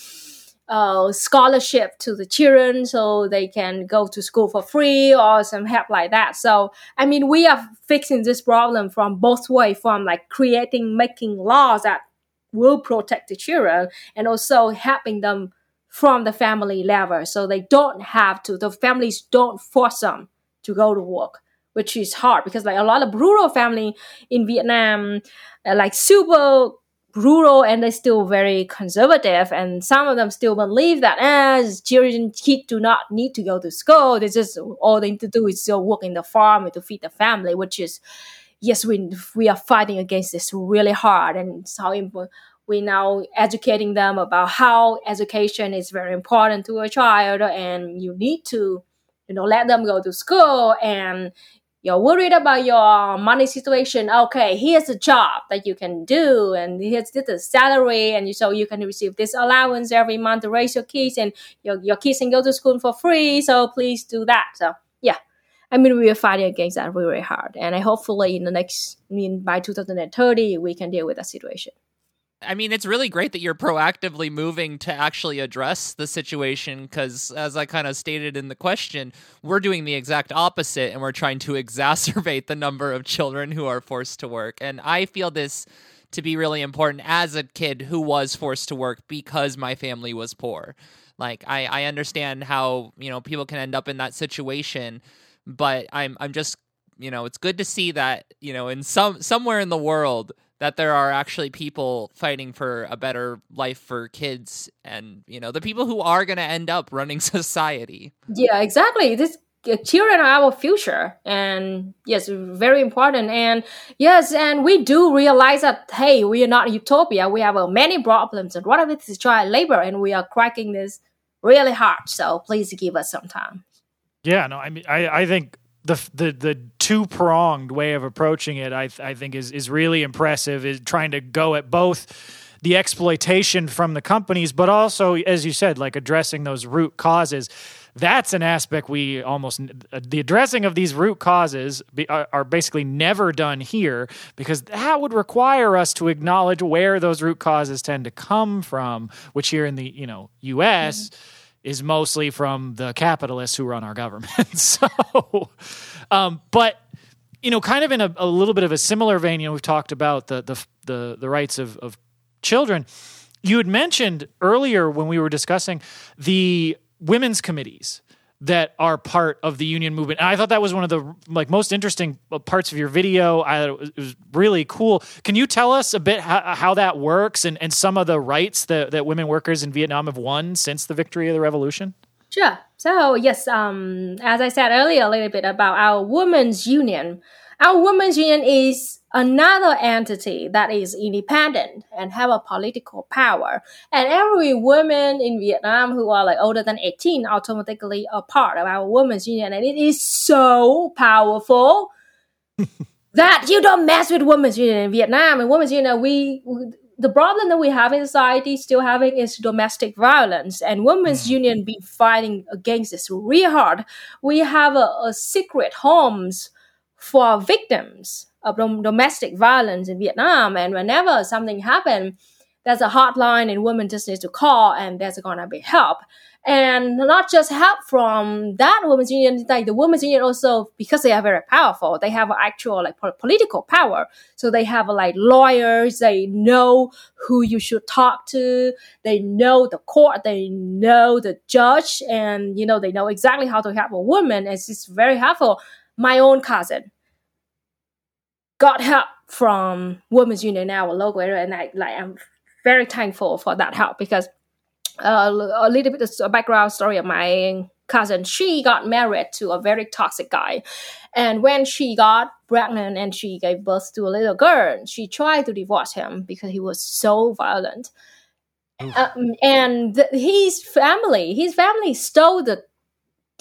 uh, scholarship to the children so they can go to school for free or some help like that. So I mean we are fixing this problem from both way from like creating making laws that will protect the children and also helping them from the family level so they don't have to the families don't force them to go to work which is hard because like a lot of rural family in vietnam are like super rural and they're still very conservative and some of them still believe that as eh, children kids do not need to go to school. They just all they need to do is still work in the farm to feed the family which is yes we we are fighting against this really hard. And how important we now educating them about how education is very important to a child and you need to you know let them go to school. And you're worried about your money situation. Okay here's a job that you can do and here's the salary and so you can receive this allowance every month. To raise your kids and your, your kids can go to school for free so please do that. So yeah. I mean, we are fighting against that really hard, and I hopefully in the next, I mean, by 2030, we can deal with that situation. I mean, it's really great that you're proactively moving to actually address the situation because, as I kind of stated in the question, we're doing the exact opposite and we're trying to exacerbate the number of children who are forced to work. And I feel this to be really important as a kid who was forced to work because my family was poor. Like, I, I understand how, you know, people can end up in that situation, but I'm, I'm just, you know, it's good to see that, you know, in some, somewhere in the world, that there are actually people fighting for a better life for kids and you know the people who are going to end up running society. Yeah exactly. This uh, children are our future and yes very important. And yes and we do realize that hey we are not utopia. We have uh, many problems and one of it is child labor and we are cracking this really hard. So please give us some time. Yeah no i mean i, I think the the the two pronged way of approaching it, I I think is is really impressive. Is trying to go at both the exploitation from the companies, but also, as you said, like addressing those root causes. That's an aspect we almost the addressing of these root causes are, are basically never done here because that would require us to acknowledge where those root causes tend to come from, which here in the you know U.S. Mm-hmm is mostly from the capitalists who run our government. so, um, but you know, kind of in a, a, little bit of a similar vein, you know, we've talked about the the the, the rights of, of children. You had mentioned earlier when we were discussing the women's committees that are part of the union movement. And I thought that was one of the like most interesting parts of your video. I it was, really cool. Can you tell us a bit how, how, that works and, and some of the rights that, that women workers in Vietnam have won since the victory of the revolution? Sure. So yes, um, as I said earlier, a little bit about our women's union. Our women's union is another entity that is independent and have a political power. And every woman in Vietnam who are like older than 18 automatically a part of our women's union. And it is so powerful that you don't mess with women's union in Vietnam. And women's union, we, we the problem that we have in society still having is domestic violence and women's mm. union been fighting against this really hard. We have a, a secret homes for victims of domestic violence in Vietnam. And whenever something happens, there's a hotline and women just need to call and there's gonna be help. And not just help from that women's union, like the women's union also, because they are very powerful, they have actual like political power. So they have like lawyers, they know who you should talk to, they know the court, they know the judge, and you know, they know exactly how to help a woman. It's just very helpful. My own cousin, got help from Women's Union in our local area, and I like I'm very thankful for that help because uh, a little bit of a background story of my cousin. She got married to a very toxic guy, and when she got pregnant and she gave birth to a little girl, she tried to divorce him because he was so violent. Um, and the, his family, his family stole the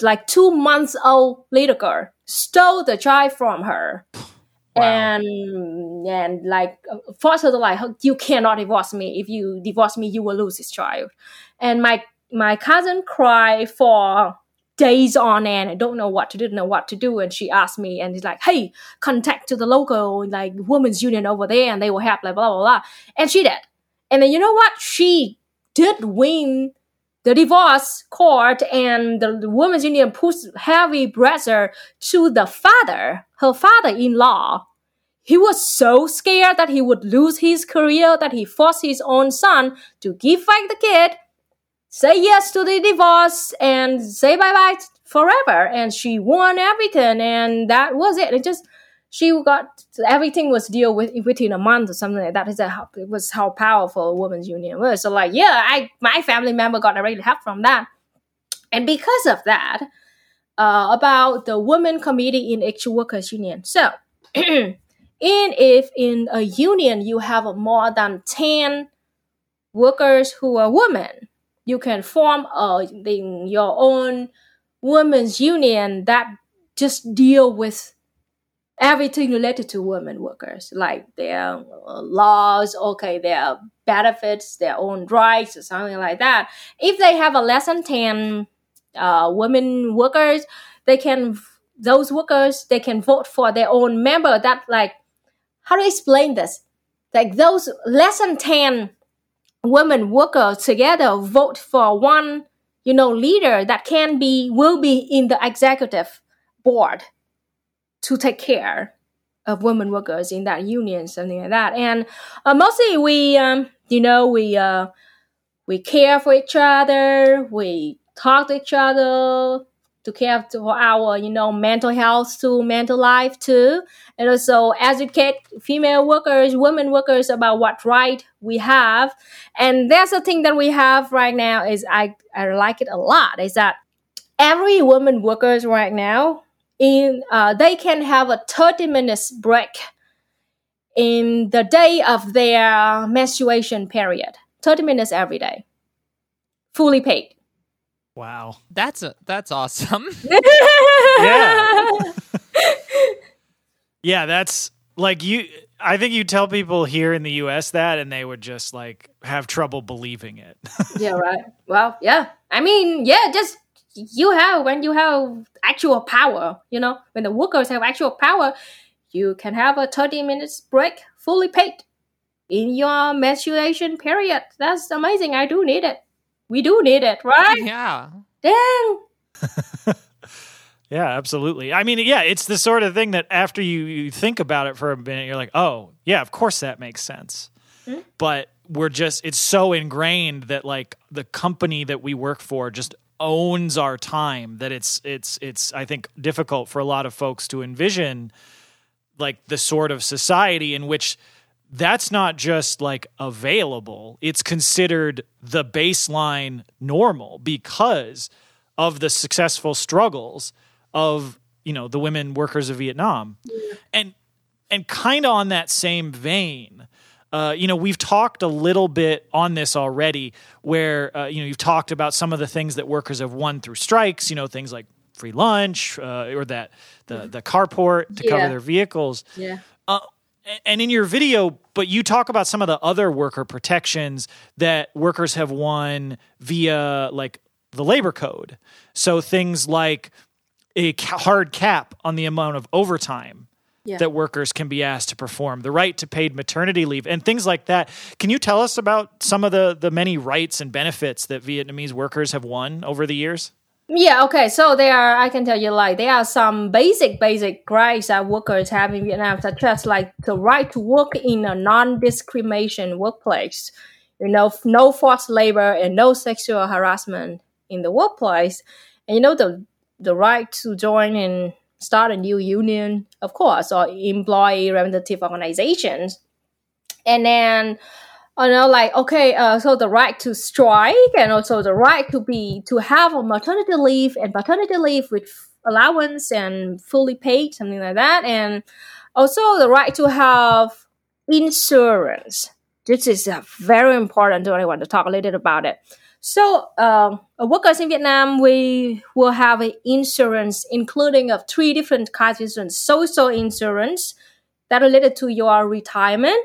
like two months old little girl, stole the child from her and and like forced like you cannot divorce me if you divorce me you will lose this child and my my cousin cried for days on end. I don't know what to do, know what to do. And she asked me, and he's like, "Hey, contact to the local like women's union over there, and they will help." Like blah blah blah. And she did. And then you know what? She did win the divorce court, and the, women's union pushed heavy pressure to the father, her father-in-law, he was so scared that he would lose his career that he forced his own son to give back the kid, say yes to the divorce, and say bye bye forever. And she won everything, and that was it. It just she got everything was deal with within a month or something like that. Is how it was how powerful a women's union was. So like yeah, I my family member got a really help from that, and because of that, uh, about the women committee in actual workers union. So. And if in a union you have more than 10 workers who are women, you can form a, your own women's union that just deal with everything related to women workers, like their uh, laws, okay, their benefits, their own rights, or something like that. If they have a less than 10 uh, women workers, they can, those workers, they can vote for their own member that like how to explain this? Like those less than 10 women workers together vote for one, you know, leader that can be, will be in the executive board to take care of women workers in that union, something like that. And uh, mostly we, um, you know, we, uh, we care for each other. We talk to each other to care for our, you know, mental health to mental life too. And also educate female workers, women workers about what right we have. And that's the thing that we have right now is I, I like it a lot is that every woman workers right now in, uh, they can have a 30 minutes break in the day of their menstruation period. 30 minutes every day. Fully paid. Wow. That's a, that's awesome. yeah. yeah, that's like you I think you tell people here in the US that and they would just like have trouble believing it. yeah, right. Well, yeah. I mean, yeah, just you have when you have actual power, you know, when the workers have actual power, you can have a 30 minutes break fully paid in your menstruation period. That's amazing. I do need it. We do need it, right? Yeah. Dang. yeah, absolutely. I mean, yeah, it's the sort of thing that after you, you think about it for a minute, you're like, oh, yeah, of course that makes sense. Mm-hmm. But we're just, it's so ingrained that like the company that we work for just owns our time that it's, it's, it's, I think, difficult for a lot of folks to envision like the sort of society in which that's not just like available, it's considered the baseline normal because of the successful struggles of you know the women workers of Vietnam, and and kind of on that same vein. Uh, you know, we've talked a little bit on this already, where uh, you know you've talked about some of the things that workers have won through strikes. You know, things like free lunch uh, or that the mm-hmm. the carport to yeah. cover their vehicles. Yeah. Uh, and in your video, but you talk about some of the other worker protections that workers have won via like the labor code. So things like a hard cap on the amount of overtime yeah. that workers can be asked to perform, the right to paid maternity leave, and things like that. Can you tell us about some of the, the many rights and benefits that Vietnamese workers have won over the years? Yeah, okay. So there are, I can tell you, like, there are some basic, basic rights that workers have in Vietnam, such as like the right to work in a non-discrimination workplace, you know, no forced labor and no sexual harassment in the workplace, and you know the the right to join and start a new union, of course, or employee representative organizations, and then you know, like okay, uh, so the right to strike and also the right to be to have a maternity leave and paternity leave with allowance and fully paid, something like that, and also the right to have insurance. This is uh, very important. I want to talk a little bit about it. So, uh, workers in Vietnam, we will have an insurance, including of three different kinds of insurance: social insurance that related to your retirement,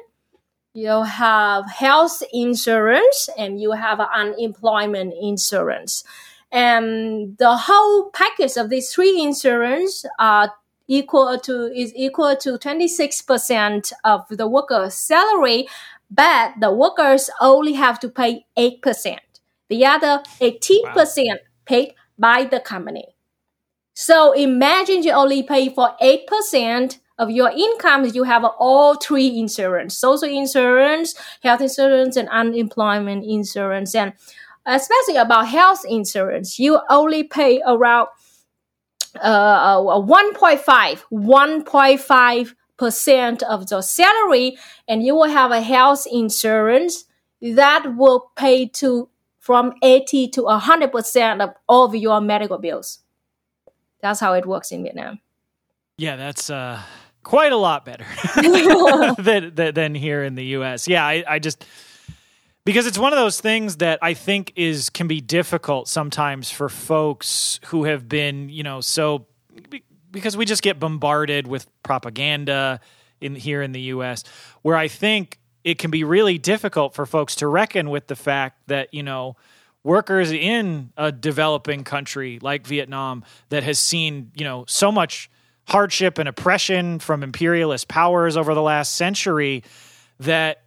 you have health insurance, and you have unemployment insurance. And the whole package of these three insurance are equal to is equal to 26% of the worker's salary, but the workers only have to pay 8%. The other 18% wow. paid by the company. So imagine you only pay for 8% of your income. You have all three insurance, social insurance, health insurance, and unemployment insurance. And especially about health insurance, you only pay around uh, 1.5, 1.5 percent of your salary, and you will have a health insurance that will pay to from 80 to 100% of all of your medical bills. That's how it works in Vietnam. Yeah, that's uh, quite a lot better than, than, than, here in the US. Yeah, I, I just because it's one of those things that I think is can be difficult sometimes for folks who have been, you know, so because we just get bombarded with propaganda in here in the US where I think it can be really difficult for folks to reckon with the fact that, you know, workers in a developing country like Vietnam that has seen, you know, so much hardship and oppression from imperialist powers over the last century that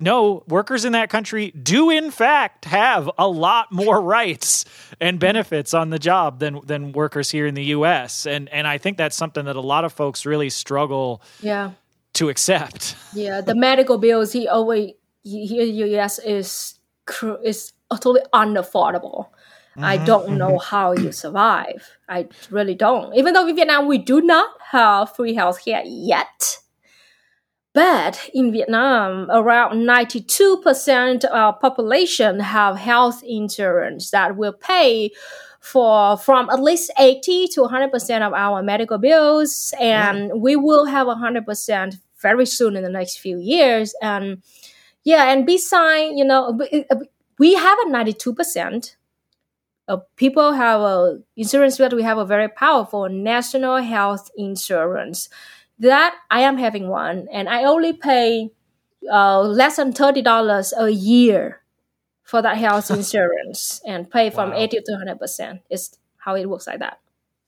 no, workers in that country do in fact have a lot more rights and benefits on the job than than workers here in the US. And and I think that's something that a lot of folks really struggle yeah to accept. Yeah, the medical bills he always here in the US is is totally unaffordable. Mm-hmm. I don't know mm-hmm. how you survive. I really don't. Even though in Vietnam we do not have free health care yet. But in Vietnam, around 92% of our population have health insurance that will pay for from at least 80 to 100% of our medical bills and we will have 100% very soon in the next few years. And yeah, and besides, you know, we have a 92%. Uh, people have a insurance but we have a very powerful national health insurance that I am having one, and I only pay uh, less than thirty dollars a year for that health insurance, and pay from wow. eighty to hundred percent. Is how it works like that.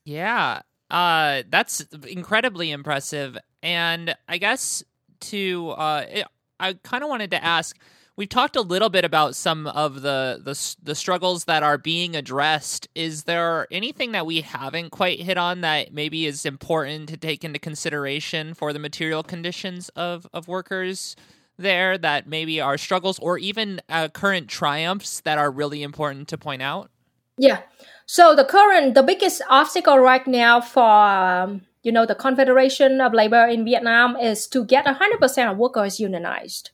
Yeah, uh, that's incredibly impressive. And I guess to uh, I kind of wanted to ask We've talked a little bit about some of the, the the struggles that are being addressed. Is there anything that we haven't quite hit on that maybe is important to take into consideration for the material conditions of of workers there that maybe are struggles or even uh, current triumphs that are really important to point out? Yeah. So the current the biggest obstacle right now for um, you know the Confederation of Labor in Vietnam is to get 100% of workers unionized.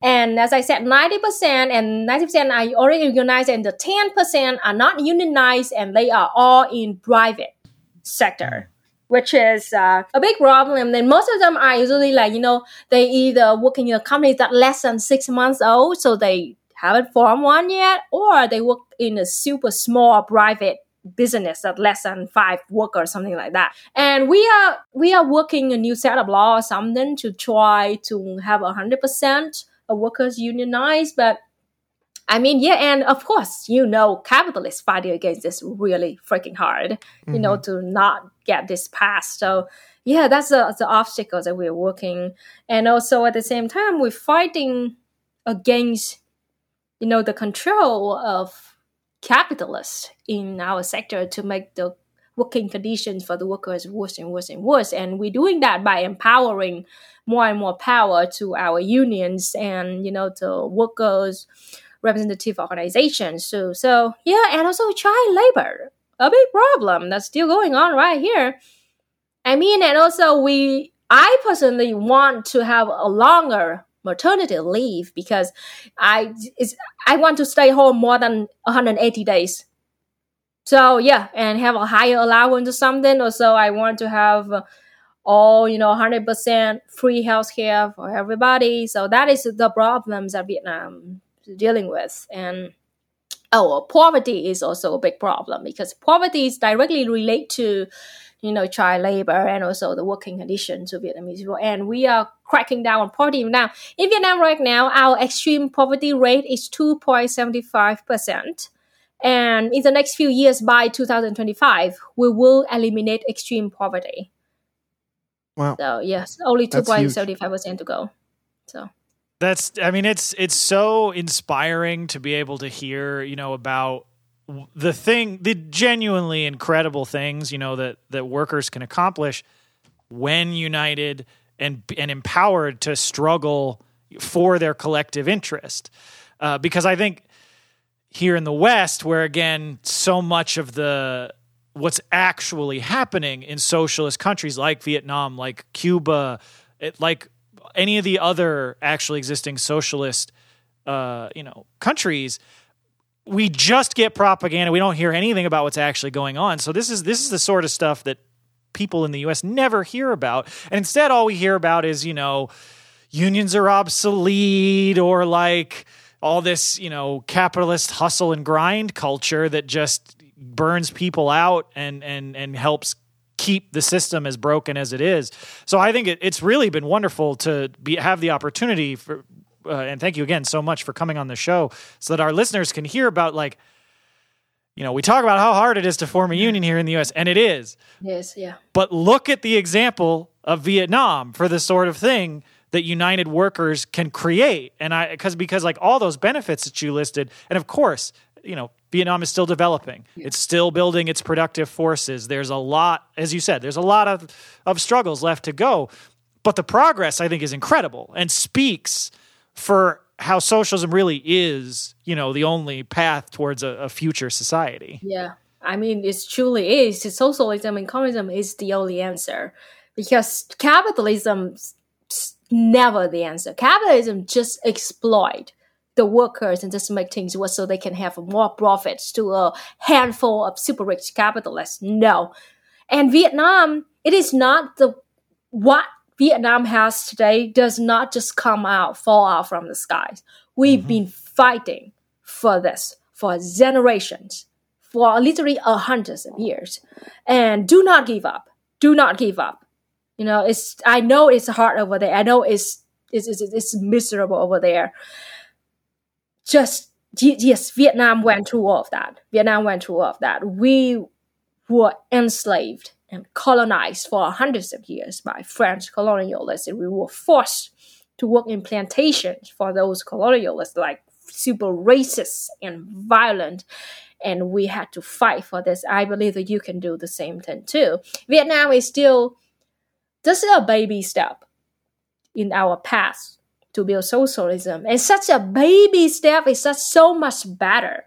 And as I said, 90% and 90% are already unionized and the 10% are not unionized and they are all in private sector, which is uh, a big problem. And most of them are usually like, you know, they either working in a company that less than six months old, so they haven't formed one yet, or they work in a super small private business that less than five workers, something like that. And we are we are working a new set of law or something to try to have a hundred percent of workers unionized, but I mean, yeah, and of course, you know, capitalists fighting against this really freaking hard, mm-hmm. you know, mm-hmm. to not get this passed. So, yeah, that's the, the obstacle that we're working. And also at the same time, we're fighting against, you know, the control of capitalists in our sector to make the working conditions for the workers worse and worse and worse. And we're doing that by empowering more and more power to our unions and you know to workers representative organizations so so yeah and also child labor a big problem that's still going on right here i mean and also we i personally want to have a longer maternity leave because i i want to stay home more than 180 days. So yeah and have a higher allowance or something also i want to have all you know 100% free healthcare for everybody. So that is the problems that vietnam is dealing with. And oh poverty is also a big problem because poverty is directly related to you know child labor and also the working conditions of vietnamese people. And we are cracking down on poverty. Now in vietnam right now our extreme poverty rate is 2.75% and in the next few years by 2025 we will eliminate extreme poverty. Wow. So yes, only two point seventy five percent to go. So. That's I mean it's it's so inspiring to be able to hear, you know, about the thing the genuinely incredible things, you know, that that workers can accomplish when united and and empowered to struggle for their collective interest. Uh, because I think here in the West, where again, so much of the what's actually happening in socialist countries like Vietnam, like Cuba, it, like any of the other actually existing socialist, uh, you know, countries. We just get propaganda. We don't hear anything about what's actually going on. So this is this is the sort of stuff that people in the U.S. never hear about, and instead, all we hear about is you know, unions are obsolete or like all this you know capitalist hustle and grind culture that just burns people out and and and helps keep the system as broken as it is. So I think it, it's really been wonderful to be have the opportunity for uh, and thank you again so much for coming on the show so that our listeners can hear about like you know, we talk about how hard it is to form a union here in the US and it is. Yes, yeah. But look at the example of Vietnam for the sort of thing that united workers can create and i because because like all those benefits that you listed and of course you know Vietnam is still developing. Yeah. It's still building its productive forces. There's a lot, as you said, there's a lot of, of struggles left to go. But the progress, I think, is incredible and speaks for how socialism really is, you know, the only path towards a, a future society. Yeah. I mean, it truly is. Socialism and communism is the only answer because capitalism never the answer. Capitalism just exploit the workers and just make things worse so they can have more profits to a handful of super rich capitalists. No. And Vietnam, it is not the what Vietnam has today does not just come out, fall out from the skies. We've mm-hmm. been fighting for this for generations, for literally a hundreds of years. And do not give up. Do not give up. You know, it's I know it's hard over there. I know it's it's it's, it's miserable over there. Just yes, Vietnam went through all of that. Vietnam went through all of that. We were enslaved and colonized for hundreds of years by French colonialists, and we were forced to work in plantations for those colonialists, like super racist and violent. And we had to fight for this. I believe that you can do the same thing too. Vietnam is still just a baby step in our path to build socialism. And such a baby step is such so much better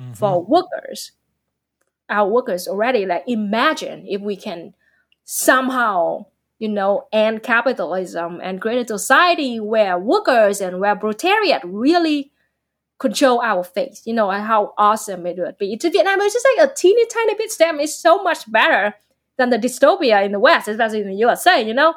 mm-hmm. for workers. Our workers already like imagine if we can somehow you know, end capitalism and create a society where workers and where proletariat really control our fate. You know, how awesome it would be. To Vietnam, it's just like a teeny tiny bit step. It's so much better than the dystopia in the West, especially in the USA, you know?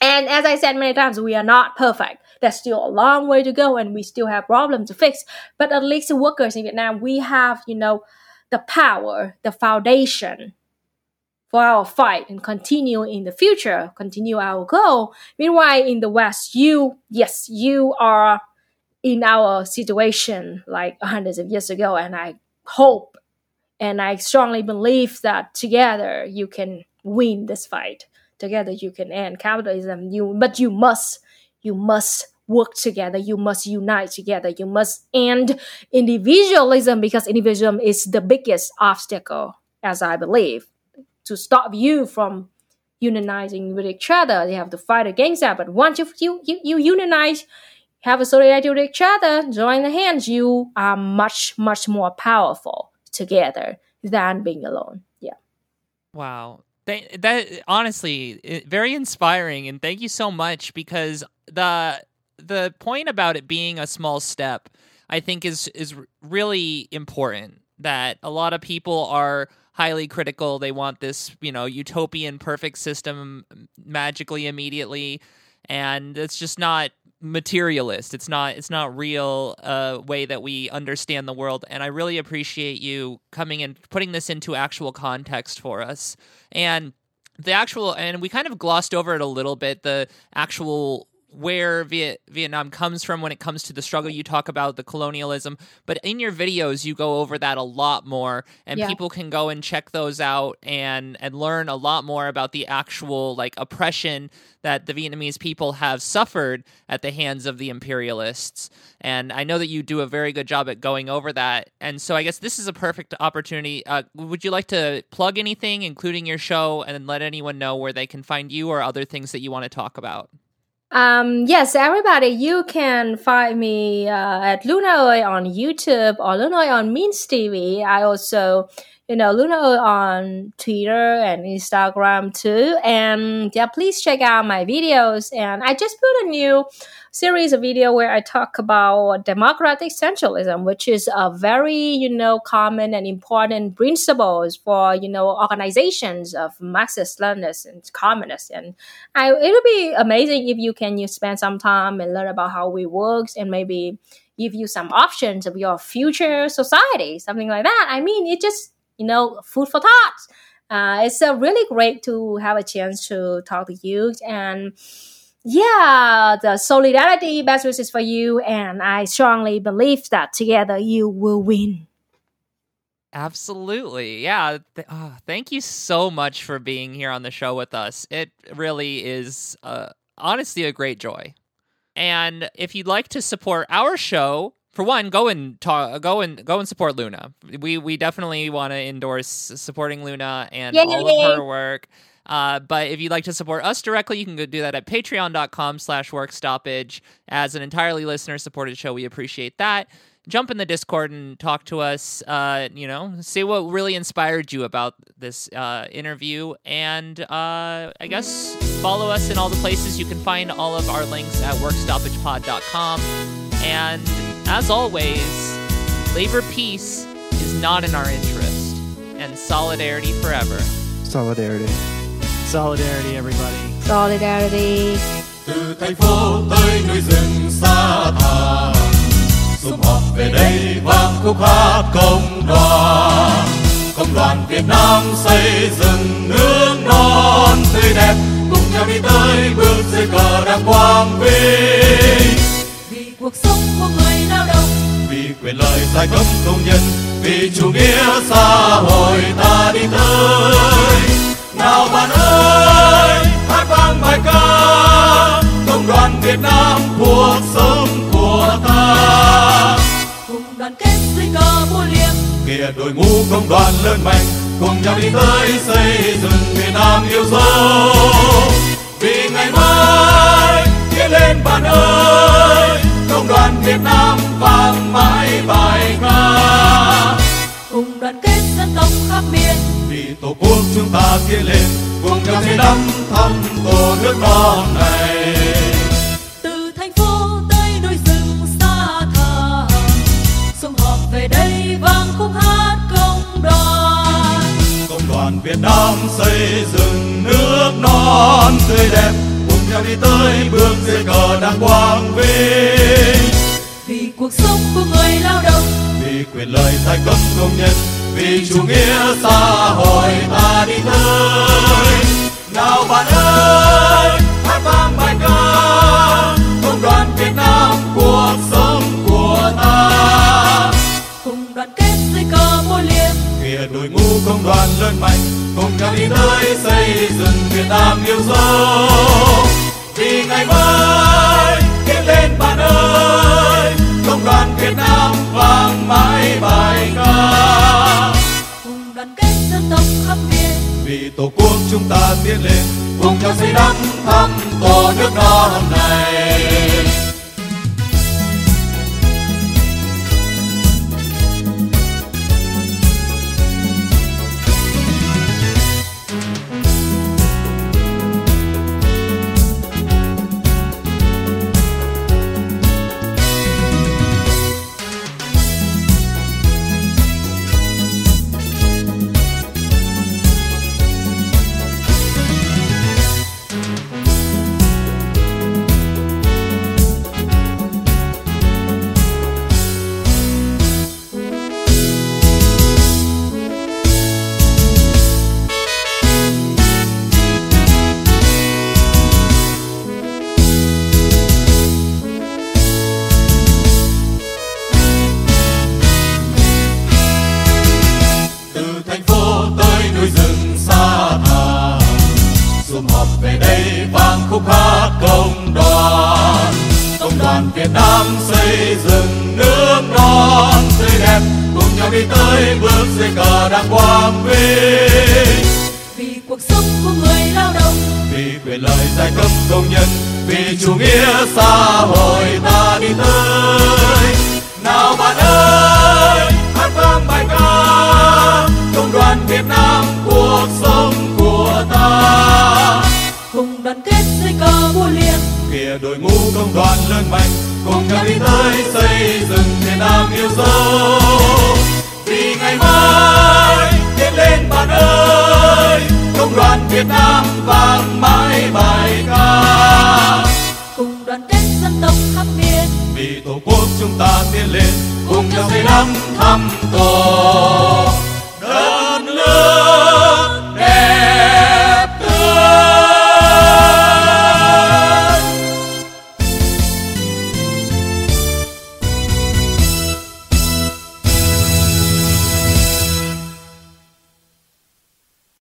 And as I said many times, we are not perfect. There's still a long way to go and we still have problems to fix. But at least the workers in Vietnam, we have, you know, the power, the foundation for our fight and continue in the future, continue our goal. Meanwhile, in the West, you, yes, you are in our situation like hundreds of years ago. And I hope and I strongly believe that together you can win this fight. Together you can end capitalism. You, but you must, you must work together. You must unite together. You must end individualism because individualism is the biggest obstacle, as I believe to stop you from unionizing with each other. You have to fight against that. But once you you, you, you unionize, have a solidarity with each other, join the hands, you are much, much more powerful together than being alone. Yeah. Wow. That, that honestly very inspiring and thank you so much because the the point about it being a small step I think is is really important that a lot of people are highly critical. They want this, you know, utopian perfect system magically immediately, and it's just not materialist. It's not it's not real uh, way that we understand the world. And I really appreciate you coming and putting this into actual context for us. And the actual and we kind of glossed over it a little bit. The actual where Viet- Vietnam comes from when it comes to the struggle. You talk about the colonialism, but in your videos you go over that a lot more, and yeah. people can go and check those out and and learn a lot more about the actual like oppression that the Vietnamese people have suffered at the hands of the imperialists. And I know that you do a very good job at going over that. And so I guess this is a perfect opportunity. Uh, would you like to plug anything, including your show, and let anyone know where they can find you or other things that you want to talk about? Um, yes, everybody, you can find me uh, at Luna Oi on YouTube or Luna Oi on Means TV. I also, you know, Luna on Twitter and Instagram too. And yeah, please check out my videos. And I just put a new series of video where I talk about democratic centralism, which is a very, you know, common and important principles for, you know, organizations of Marxist, Leninists, and communists. And I, it'll be amazing if you can you spend some time and learn about how we works and maybe give you some options of your future society, something like that. I mean, it just, you know, food for thought. Uh, it's uh, really great to have a chance to talk to you and yeah, the solidarity best wishes for you, and I strongly believe that together you will win. Absolutely. Yeah. Th- oh, thank you so much for being here on the show with us. It really is uh, honestly a great joy. And if you'd like to support our show, for one, go and talk, go and go and support Luna. We we definitely want to endorse supporting Luna and Yay! all of her work. Uh, but if you'd like to support us directly, you can go do that at patreon.com slash workstoppage. As an entirely listener-supported show, we appreciate that. Jump in the Discord and talk to us, uh, you know, see what really inspired you about this uh, interview. And uh, I guess follow us in all the places. You can find all of our links at workstoppagepod.com. And as always, labor peace is not in our interest, and solidarity forever. Solidarity. Solidarity, everybody. Solidarity. Từ thành phố tới núi rừng xa thẳm, sum họp về đây vang khúc hát công đoàn. Công đoàn Việt Nam xây dựng nước non tươi quyền lợi giai cấp công nhân. Vì chủ nghĩa xã hội ta đi tới. Nào bạn ơi hát vang bài ca. Công đoàn Việt Nam cuộc sống của ta. Cùng đoàn kết dưới cờ vô liềm. Kìa đội ngũ công đoàn lớn mạnh cùng nhau đi tới xây dựng Việt Nam yêu dấu. Vì ngày mai tiến lên bạn ơi Việt Nam vang mãi bài ca. Cùng đoàn kết dân tộc khắp miền. Vì tổ quốc chúng ta tiến lên cùng nhau xây đắp thăm tổ nước non này. Từ thành phố tới núi rừng xa thẳm sum họp về đây vang khúc hát công đoàn. Công đoàn Việt Nam xây dựng nước non tươi đẹp cùng nhau đi tới bước dưới cờ đàng quang vinh cuộc sống của người lao động. Vì quyền lợi giai cấp công nhân vì chủ nghĩa xã hội ta đi tới. Nào bạn ơi hát vang bài ca công đoàn Việt Nam cuộc sống của ta. Cùng đoàn kết dưới cờ vô liềm. Kìa đội ngũ công đoàn lớn mạnh cùng nhau đi tới xây dựng Việt Nam yêu dấu. Vì ngày mai mãi bài ca. Cùng đoàn kết dân tộc khắp miền. Vì tổ quốc chúng ta tiến lên cùng nhau xây đắp thăm tổ nước non này